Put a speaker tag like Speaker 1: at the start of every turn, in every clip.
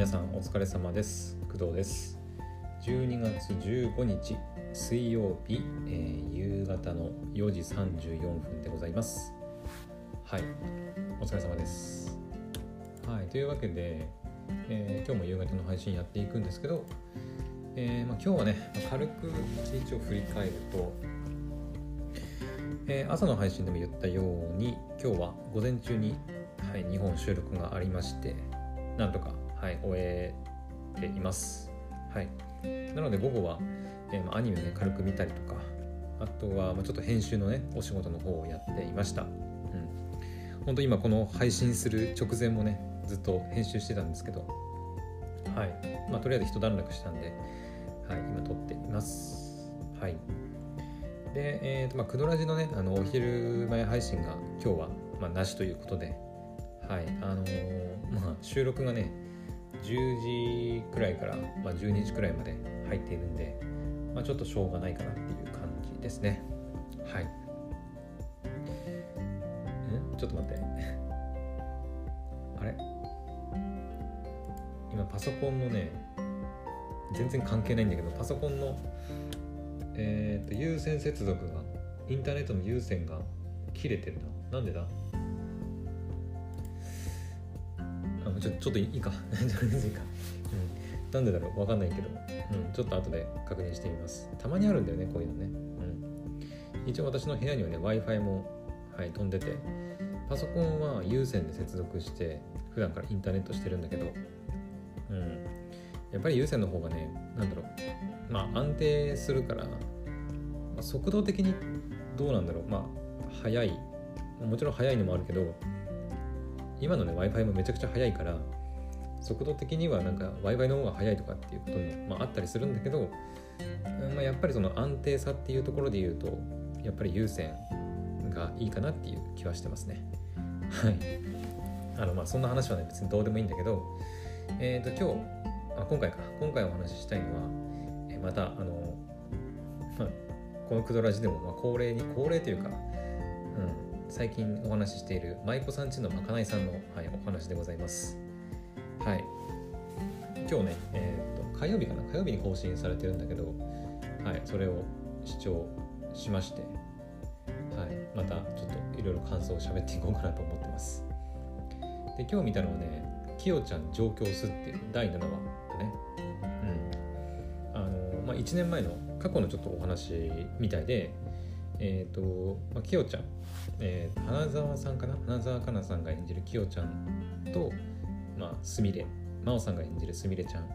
Speaker 1: 皆さんお疲れ様です。工藤です。12月15日水曜日、えー、夕方の4時34分でございます。はい。お疲れ様です。はい。というわけで、えー、今日も夕方の配信やっていくんですけど、えーまあ、今日はね軽く一日を振り返るとえー、朝の配信でも言ったように今日は午前中に、はい、2本収録がありましてなんとかはい、終えています。はい、なので午後は、えー、アニメをね軽く見たりとかあとは、ま、ちょっと編集のねお仕事の方をやっていました。うん、本当今この配信する直前もねずっと編集してたんですけどはいまあとりあえず一段落したんで、はい、今撮っています。はい。で、えーとまあ、クドラジのねあのお昼前配信が今日は、まあ、なしということで、はいあのー、まあ、収録がね10時くらいから、まあ、12時くらいまで入っているんで、まあ、ちょっとしょうがないかなっていう感じですね。はい。んちょっと待って。あれ？今パソコンのね全然関係ないんだけどパソコンのえっ、と有線接続がインターネットの有線が切れてるな。なんでだ？ちょちょっといいか。いいか、うん、なんでだろう。わかんないけど、うん、ちょっと後で確認してみます。たまにあるんだよねこういうのね、うん、一応私の部屋にはね w i f i も、はい、飛んでてパソコンは有線で接続して普段からインターネットしてるんだけど、うん、やっぱり有線の方がねなんだろう。まあ安定するから、まあ、速度的にどうなんだろう。まあ速い。もちろん速いのもあるけど今のね w i f i もめちゃくちゃ速いから速度的にはなんか w i f i の方が速いとかっていうことも、まあ、あったりするんだけど、まあ、やっぱりその安定さっていうところで言うとやっぱり有線がいいかなっていう気はしてますね。はい。あのまあそんな話はね別にどうでもいいんだけどえっ、ー、と今日あ今回か。今回お話ししたいのは、え、またあの、まあ、このクドラジでもまあ恒例に恒例というかうん。最近お話ししている舞妓さんちのまかないさんの、はい、お話でございます。はい。今日ね、えー、っと、火曜日かな？火曜日に更新されてるんだけど、はい、それを視聴しまして、はい、またちょっといろいろ感想を喋っていこうかなと思ってます。で、今日見たのはね、きよちゃん上京すっていう第7話だね。うん。あの、まあ、1年前の過去のちょっとお話みたいで、えっ、ー、と、まあ、きよちゃん、えー、花澤さんかな？花澤香菜さんが演じるきよちゃんと、まあ、すみれ。真央さんが演じるすみれちゃん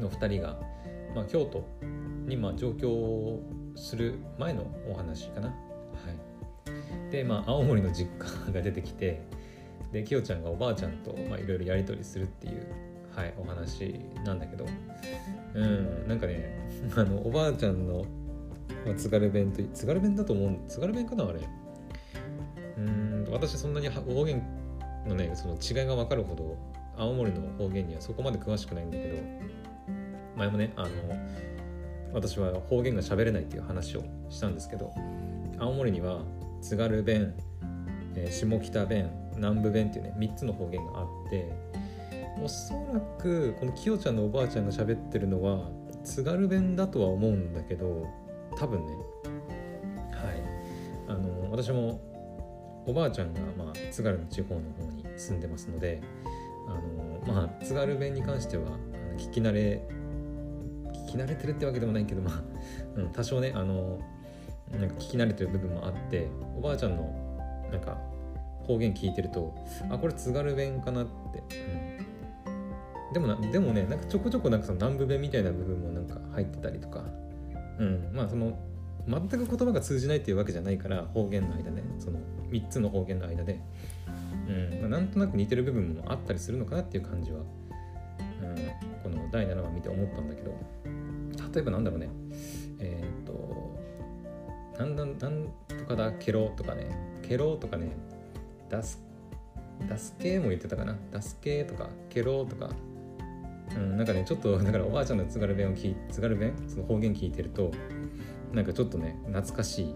Speaker 1: の2人が、まあ、京都にまあ上京する前のお話かな。はい、で、まあ、青森の実家が出てきてできよちゃんがおばあちゃんといろいろやり取りするっていう、はい、お話なんだけど。うんなんかねあのおばあちゃんのまあ、津軽弁と津軽弁だと思う津軽弁かなあれ。うん私そんなに方言のねその違いが分かるほど青森の方言にはそこまで詳しくないんだけど前もねあの私は方言が喋れないっていう話をしたんですけど青森には津軽弁、えー、下北弁南部弁っていうね3つの方言があっておそらくこのきよちゃんのおばあちゃんが喋ってるのは津軽弁だとは思うんだけど多分ね。はい。あの私もおばあちゃんが、まあ、津軽の地方の方に住んでますのであのまあ津軽弁に関しては聞き慣れ聞き慣れてるってわけでもないけどまあ、うん、多少ねあのなんか聞き慣れてる部分もあっておばあちゃんのなんか方言聞いてるとあこれ津軽弁かなって、うん、でもなでもねなんかちょこちょこなんかその南部弁みたいな部分もなんか入ってたりとかうん。まあその全く言葉が通じないっていうわけじゃないから方言の間ね。その3つの方言の間で、うん。まあ、なんとなく似てる部分もあったりするのかなっていう感じは、うん、この第7話見て思ったんだけど。例えばなんだろうね。えっ、となんだなんとかだケロとかね。ケロとかね。ダスダスケも言ってたかな。ダスケとかケロとか。うん、なんかねちょっと だからおばあちゃんの津軽弁を聞津軽弁？その方言聞いてるとなんかちょっとね懐かしい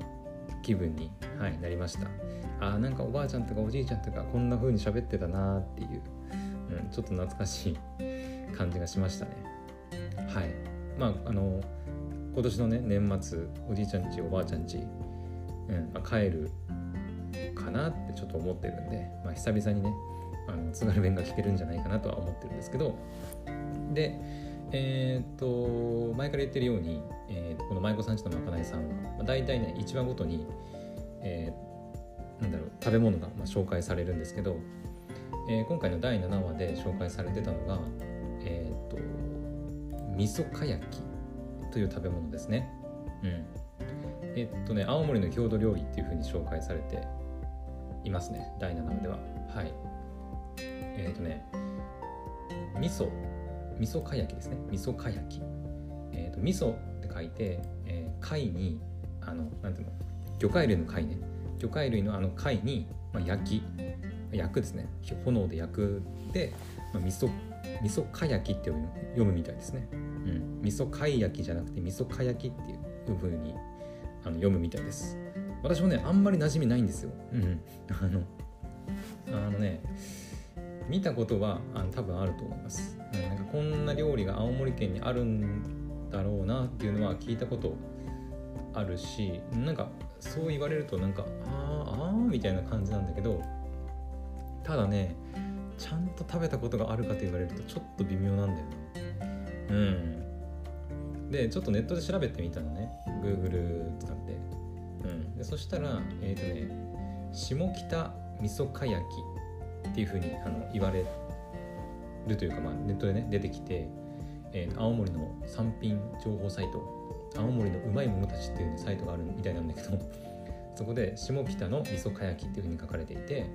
Speaker 1: 気分に、はい、なりました。あなんかおばあちゃんとかおじいちゃんとかこんな風に喋ってたなっていう、うん、ちょっと懐かしい感じがしましたね。はい。まああの今年のね年末おじいちゃんちおばあちゃんち、うんまあ、帰るかなってちょっと思ってるんで、まあ、久々にねあの津軽弁が聞けるんじゃないかなとは思ってるんですけどでえー、っと前から言ってるように、えー、この舞妓さんちのまかないさんは、まあ、大体ね1話ごとに、えー、なんだろう食べ物がまあ紹介されるんですけど、えー、今回の第7話で紹介されてたのがえー、っと味噌かやきという食べ物ですね。うん。えっとね青森の郷土料理っていうふうに紹介されていますね第7話では。はい。えっとね味噌味噌かやきですね。味噌かやき。えっ、と味噌って書いて、えー、貝にあのなんていうの？魚介類の貝ね。魚介類のあの貝に、まあ、焼き。焼くですね。炎で焼くで、まあ、味噌味噌かやきって読むみたいですね、うん、味噌貝焼きじゃなくて味噌かやきっていう風にあの読むみたいです。私もねあんまり馴染みないんですよ、うん、あのあのね見たことはあの多分あると思います、うん、なんかこんな料理が青森県にあるんだろうなっていうのは聞いたことあるしなんかそう言われるとなんかあーあーみたいな感じなんだけどただねちゃんと食べたことがあるかと言われるとちょっと微妙なんだよね。うん。でちょっとネットで調べてみたのね。Google 使ってうん。でそしたらえっ、ー、とね下北味噌かやき。っていうふうにあの言われるというか、まあ、ネットでね出てきて、えー、青森の産品情報サイト青森のうまいものたちっていう、ね、サイトがあるみたいなんだけど そこで下北の味噌かやきっていうふうに書かれていて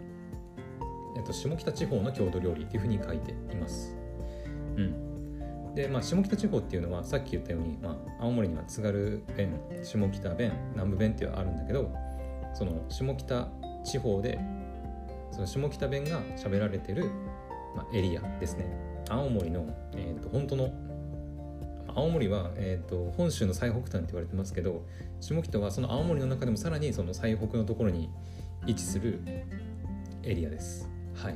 Speaker 1: えっと、下北地方の郷土料理っていうふうに書いています。うん、で、まあ、下北地方っていうのはさっき言ったように、まあ、青森には津軽弁下北弁南部弁っていうのはあるんだけどその下北地方でその下北弁が喋られてる、まあ、エリアですね。青森の、えーと、本当の青森は、えーと、本州の最北端って言われてますけど下北はその青森の中でもさらにその最北のところに位置するエリアです。はい。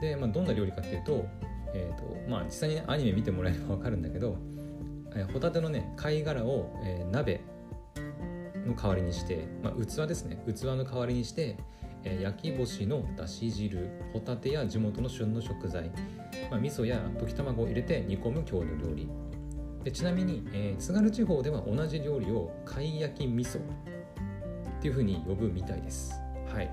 Speaker 1: で、まあ、どんな料理かっていうと,、えーとまあ、実際に、ね、アニメ見てもらえれば分かるんだけど、えー、ホタテのね貝殻を、えー、鍋の代わりにして、まあ、器ですね。器の代わりにして、焼き干しのだし汁ホタテや地元の旬の食材、まあ、味噌や溶き卵を入れて煮込む郷土料理でちなみに、えー、津軽地方では同じ料理を貝焼き味噌っていうふうに呼ぶみたいですはい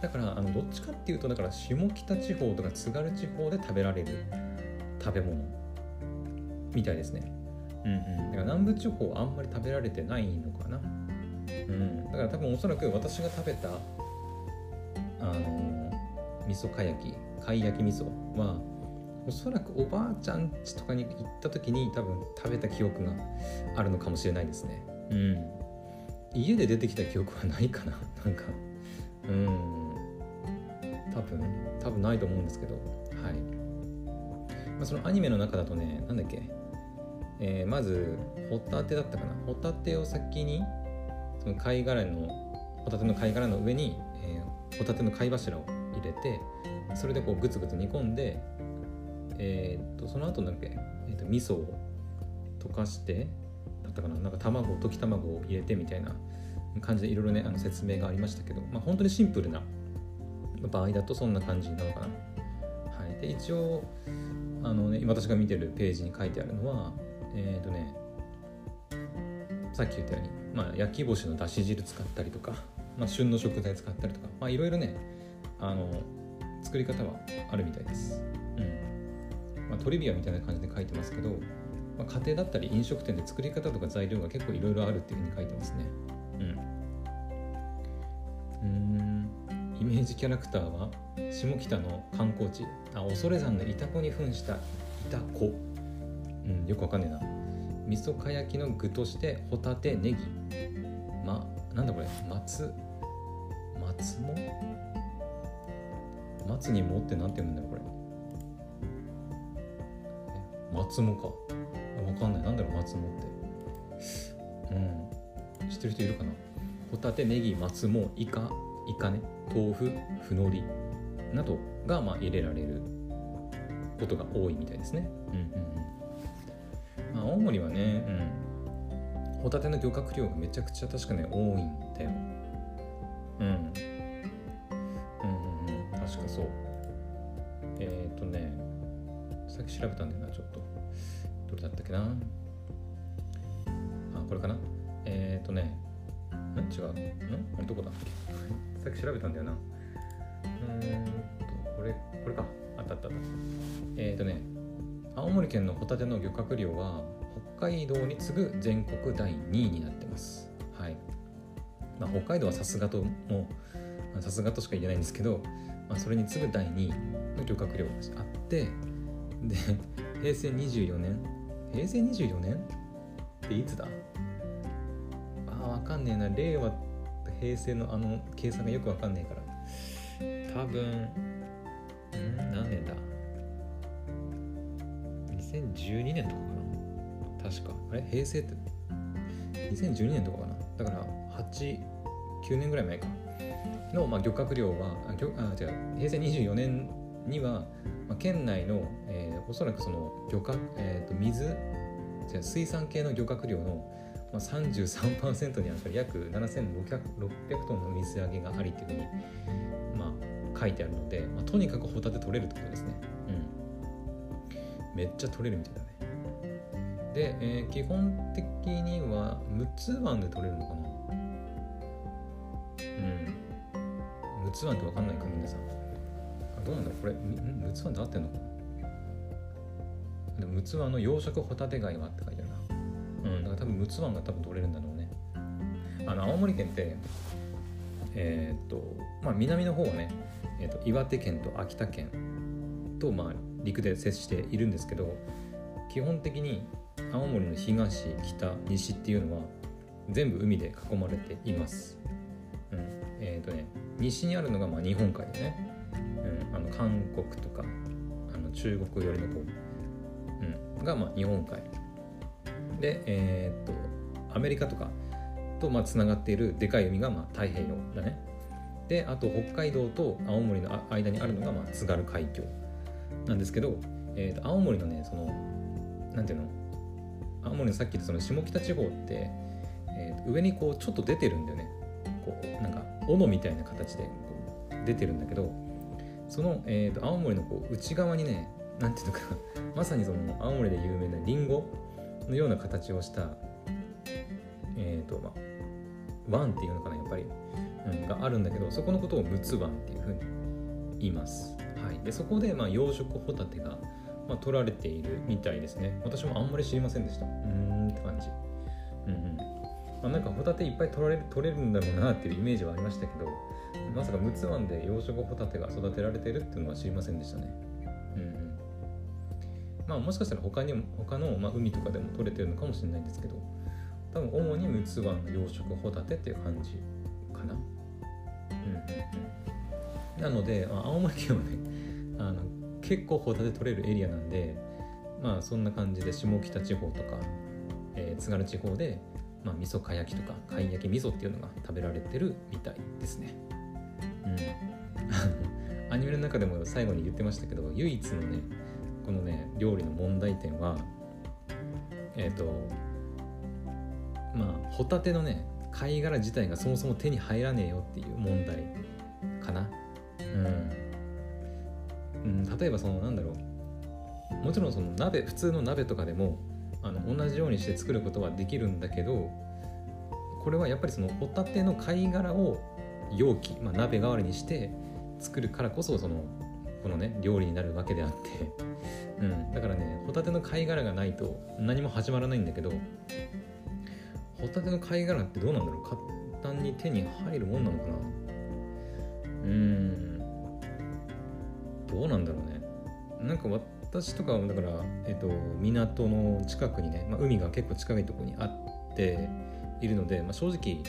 Speaker 1: だからあのどっちかっていうとだから下北地方とか津軽地方で食べられる食べ物みたいですね。うんうん、だから南部地方あんまり食べられてないのかな。うん、だから多分おそらく私が食べたあの味噌かやき貝焼き味噌はおそらくおばあちゃんちとかに行った時に多分食べた記憶があるのかもしれないですね。うん。家で出てきた記憶はないかな。なんか。うん。多分多分ないと思うんですけどはい、まあ、そのアニメの中だとねなんだっけ、えー、まずホタテだったかなホタテを先にその貝殻のホタテの貝殻の上に、えー、ホタテの貝柱を入れてそれでこうグツグツ煮込んでえー、っとその後なんだっけ、えー、っと味噌を溶かしてだったかななんか卵溶き卵を入れてみたいな感じでいろいろねあの説明がありましたけど、まあ、本当にシンプルな場合だとそんな感じなのかな。はい、で一応あの、ね、私が見てるページに書いてあるのはえっ、とねさっき言ったように、まあ、焼き干しのだし汁使ったりとか、まあ、旬の食材使ったりとか、まあ、いろいろねあの作り方はあるみたいです。うんまあ、トリビアみたいな感じで書いてますけど、まあ、家庭だったり飲食店で作り方とか材料が結構いろいろあるっていうふうに書いてますね。うん。うんイメージキャラクターは下北の観光地あ恐山のイタコに扮したイタコ、うん、よくわかんねえな味噌かやきの具としてホタテネギ。まなんだこれ？松？松も？松にもってなんて読むんだよこれ。松もか。わかんない。なんだろう松もって。うん。知ってる人いるかな？ホタテネギ松もイカ。イカね。豆腐ふのり。などがまあ入れられることが多いみたいですね。うん。うんうん。まあ、青森はね、うん、ホタテの漁獲量がめちゃくちゃ確かね多いんだよ。うん。うんうんうん確かそう。えっ、ー、とねさっき調べたんだよなちょっと。どれだったっけなあこれかなえっ、ー、とねん？違う。ん？あれどこだっけ？さっき調べたんだよな。うーんとこれこれか。あったあったあったえっ、ー、とね青森県のホタテの漁獲量は北海道に次ぐ全国第2位になってます。はい。まあ、北海道はさすがともさすがとしか言えないんですけど、まあ、それに次ぐ第2位の漁獲量があってで平成24年平成24年？っていつだ？あわかんねえな。令和平成のあの計算がよくわかんねえから。多分ん何年だ？2012年とかかな。確か。あれ？平成って？2012年とかかな。だから89年ぐらい前か。の、まあ、漁獲量はあ漁あ違う。平成24年には、まあ、県内の、えー、おそらくその漁獲、えーと、水じゃ水産系の漁獲量の、まあ、33%にあたる約7600トンの水揚げがありっていうふうに、まあ、書いてあるので、まあ、とにかくホタテ取れるってことですね。めっちゃ取れるみたいだね。で、えー、基本的には陸奥湾で取れるのかなうん。陸奥湾って分かんないか皆さん。どうなんだこれ、陸奥湾で合ってんのかなでも陸奥湾の養殖ホタテ貝はって書いてあるな。うん。だから多分陸奥湾が多分取れるんだろうね。あの、青森県って、えー、っと、まあ南の方はね、えーと、岩手県と秋田県と、まあ、陸で接しているんですけど基本的に青森の東北西っていうのは全部海で囲まれています。うん、えっ、ー、とね西にあるのがまあ日本海でね、うん、あの韓国とかあの中国寄りの方、うん、がまあ日本海。でえっ、ー、とアメリカとかとまあつながっているでかい海がまあ太平洋だね。であと北海道と青森の間にあるのが、まあ、津軽海峡。なんですけど、えー、と青森のねそのなんていうの？青森のさっき言ったその下北地方って、えー、と上にこうちょっと出てるんだよね。こうなんか斧みたいな形でこう出てるんだけどその、えー、と青森のこう内側にねなんていうのか まさにその青森で有名なリンゴのような形をしたえっ、ー、とまあ湾っていうのかなやっぱり。うんがあるんだけどそこのことを陸奥湾っていうふうに言います。でそこでまあ養殖ホタテがまあ取られているみたいですね。私もあんまり知りませんでした。うーんって感じ。うんうんまあ、なんかホタテいっぱい取られる取れるんだろうなっていうイメージはありましたけどまさか陸奥湾で養殖ホタテが育てられてるっていうのは知りませんでしたね。うんうん、まあもしかしたら他にも他の、まあ、海とかでも取れてるのかもしれないんですけど多分主に陸奥湾の養殖ホタテっていう感じかな。うん、うんなので、あ、青森県はね結構ホタテ取れるエリアなんでまあそんな感じで下北地方とか、えー、津軽地方で、まあ、味噌か焼きとか貝焼き味噌っていうのが食べられてるみたいですね。うん、アニメの中でも最後に言ってましたけど唯一のねこのね料理の問題点はえっ、ー、とまあホタテのね貝殻自体がそもそも手に入らねえよっていう問題かな。うん。うん、例えばそのなんだろう。もちろんその鍋普通の鍋とかでもあの同じようにして作ることはできるんだけどこれはやっぱりそのホタテの貝殻を容器、まあ、鍋代わりにして作るからこそそのこのね料理になるわけであって、うん、だからねホタテの貝殻がないと何も始まらないんだけどホタテの貝殻ってどうなんだろう。簡単に手に入るもんなのかな。うーん。どうなんだろうね。なんか私とかはだからえっと港の近くにね、まあ、海が結構近いところにあっているので、まあ、正直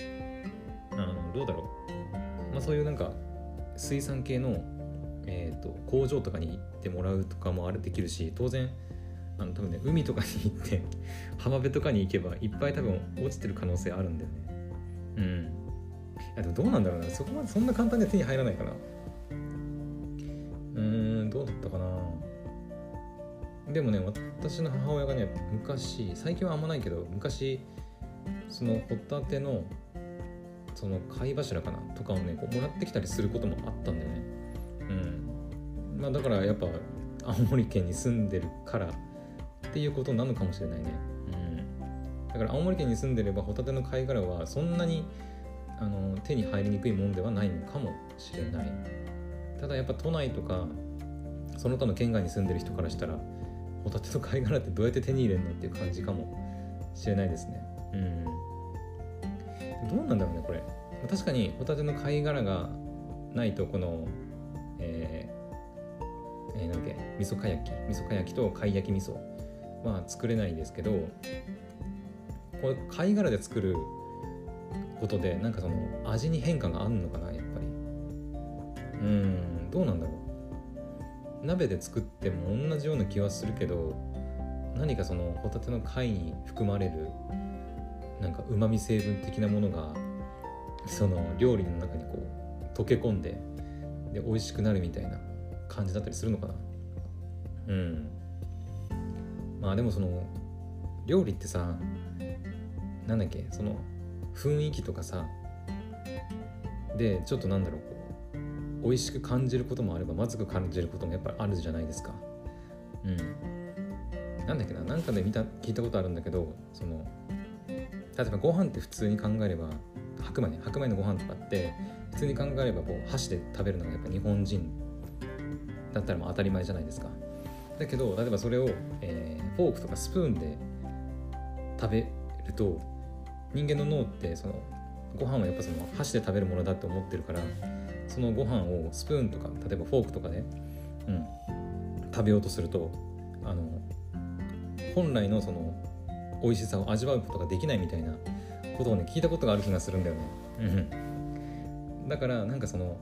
Speaker 1: あのどうだろう、まあ、そういうなんか水産系の、えーと工場とかに行ってもらうとかもあれできるし当然あの多分ね海とかに行って 浜辺とかに行けばいっぱい多分落ちてる可能性あるんだよね。うん。いやでもどうなんだろうな。そこまでそんな簡単に手に入らないかなでもね私の母親がね昔最近はあんまないけど昔そのホタテのその貝柱かなとかをねこうもらってきたりすることもあったんだよね。うん。まあだからやっぱ青森県に住んでるからっていうことなのかもしれないね。うん。だから青森県に住んでればホタテの貝殻はそんなにあの手に入りにくいもんではないのかもしれない。ただやっぱ都内とかその他の県外に住んでる人からしたらホタテの貝殻ってどうやって手に入れるのっていう感じかもしれないですね。うん。どうなんだろうねこれ。確かにホタテの貝殻がないとこのえー、えー、なんだっけ味噌かやき味噌かやきと貝焼き味噌は作れないですけどこれ貝殻で作ることでなんかその味に変化があるのかなやっぱり。うん。どうなんだろう鍋で作っても同じような気はするけど何かそのホタテの貝に含まれるなんかうまみ成分的なものがその料理の中にこう溶け込んでで美味しくなるみたいな感じだったりするのかな。うん。まあでもその料理ってさなんだっけその雰囲気とかさでちょっとなんだろうこう美味しく感じることもあればまずく感じることもやっぱりあるじゃないですか。うん。なんだっけななんかで見た聞いたことあるんだけどその例えばご飯って普通に考えれば白米ね白米のご飯とかって普通に考えればこう箸で食べるのがやっぱ日本人だったらもう当たり前じゃないですか。だけど例えばそれを、えー、フォークとかスプーンで食べると人間の脳ってそのご飯はやっぱその箸で食べるものだって思ってるからそのご飯をスプーンとか例えばフォークとかで、うん、食べようとするとあの本来のその美味しさを味わうことができないみたいなことをね聞いたことがある気がするんだよね。うん、だからなんかその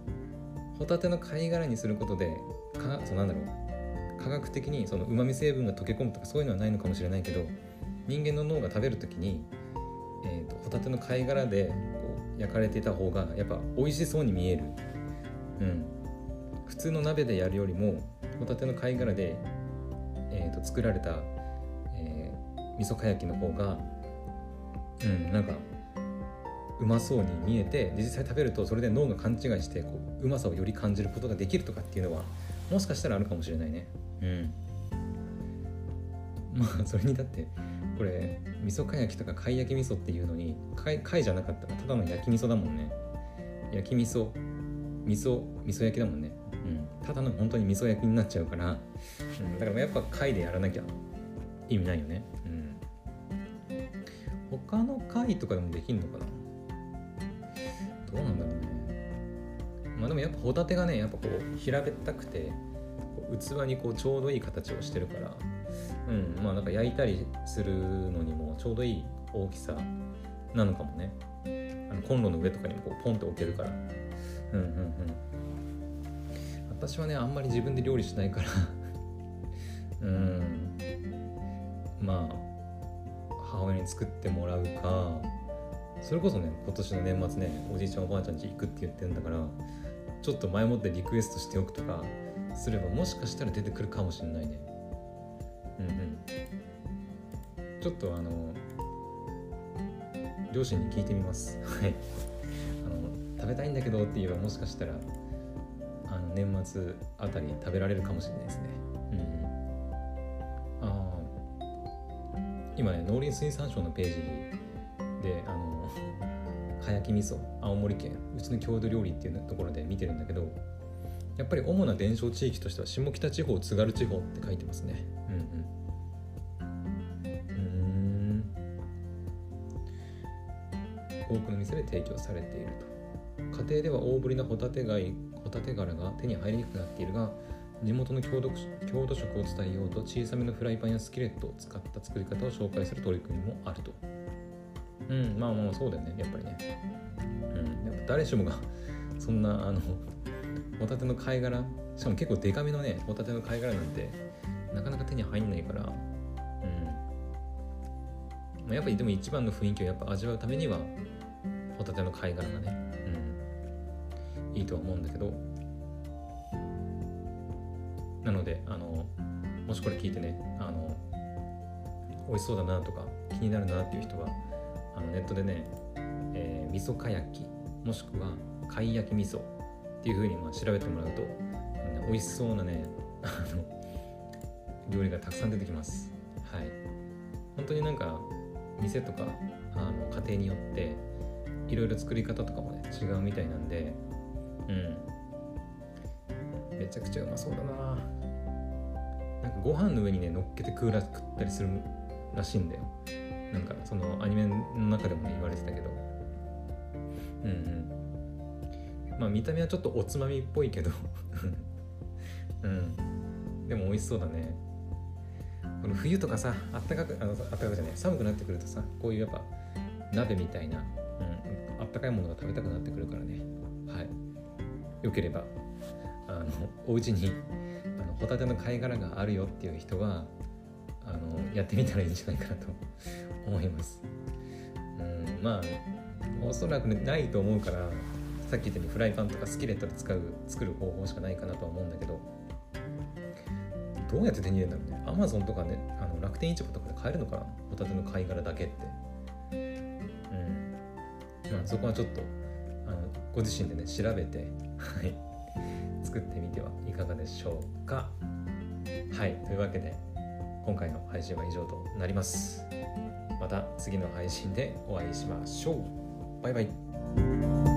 Speaker 1: ホタテの貝殻にすることでかそなんだろう科学的にその旨味成分が溶け込むとかそういうのはないのかもしれないけど人間の脳が食べる時に、えーと、ホタテの貝殻でこう焼かれていた方がやっぱ美味しそうに見える。うん、普通の鍋でやるよりもホタテの貝殻で、えーと作られた味噌かやきの方がうんなんかうまそうに見えて実際食べるとそれで脳が勘違いしてこううまさをより感じることができるとかっていうのはもしかしたらあるかもしれないね。うん。まあそれにだってこれ味噌かやきとか貝焼き味噌っていうのに貝貝じゃなかったらただの焼き味噌だもんね。焼き味噌味噌味噌焼きだもんね。うん。ただの本当に味噌焼きになっちゃうから、うん、だからやっぱ貝でやらなきゃ意味ないよね。うん。他の回とかでもできんのかな？どうなんだろうね。まあでもやっぱホタテがねやっぱこう平べったくて器にこうちょうどいい形をしてるから。うん。まあなんか焼いたりするのにもちょうどいい大きさなのかもね。あのコンロの上とかにもこうポンと置けるから。うんうんうん。私はねあんまり自分で料理しないから。うん。まあ母親に作ってもらうかそれこそね今年の年末ねおじいちゃんおばあちゃん家行くって言ってんだからちょっと前もってリクエストしておくとかすればもしかしたら出てくるかもしれないね。うんうん。ちょっとあの両親に聞いてみます。はい。食べたいんだけどって言えばもしかしたらあの年末あたり食べられるかもしれないですね。うん。あ今ね農林水産省のページであのかやき味噌青森県うちの郷土料理っていうところで見てるんだけどやっぱり主な伝承地域としては下北地方津軽地方って書いてますね。うんうん。うん。多くの店で提供されていると。家庭では大ぶりなホタテ貝ホタテ柄が手に入りにくくなっているが地元の郷土郷土食を伝えようと小さめのフライパンやスキレットを使った作り方を紹介する取り組みもあると。うんまあまあそうだよねやっぱりね。うんやっぱ誰しもがそんなあのホタテの貝殻しかも結構デカめのねホタテの貝殻なんてなかなか手に入んないから。うん、まあ、やっぱりでも一番の雰囲気をやっぱ味わうためにはホタテの貝殻がね、いいとは思うんだけどなのであのもしこれ聞いてねあの美味しそうだなとか気になるなっていう人はあのネットでね、えー、味噌か焼きもしくは貝焼き味噌っていう風にまあ調べてもらうと、ね、美味しそうなねあの料理がたくさん出てきます。はい。本当になんか店とかあの家庭によっていろいろ作り方とかもね違うみたいなんでうん。めちゃくちゃうまそうだな。なんかご飯の上にね乗っけて食うら食ったりするらしいんだよ。なんかそのアニメの中でもね言われてたけど。うんうん。まあ見た目はちょっとおつまみっぽいけど。うん。でも美味しそうだね。この冬とかさあったかくあのあったかくじゃない寒くなってくるとさこういうやっぱ鍋みたいな、うん、あったかいものが食べたくなってくるからね。はい。よければあのお家にあのホタテの貝殻があるよっていう人はあのやってみたらいいんじゃないかなと 思います。うんまあおそらく、ね、ないと思うからさっき言ったようにフライパンとかスキレットで使う作る方法しかないかなとは思うんだけどどうやって手に入れるんだろうね。アマゾンとかねあの楽天市場とかで買えるのかな？ホタテの貝殻だけって。うん。まあそこはちょっとあのご自身でね調べてはい。作ってみてはいかがでしょうか。はい。というわけで今回の配信は以上となります。また次の配信でお会いしましょう。バイバイ。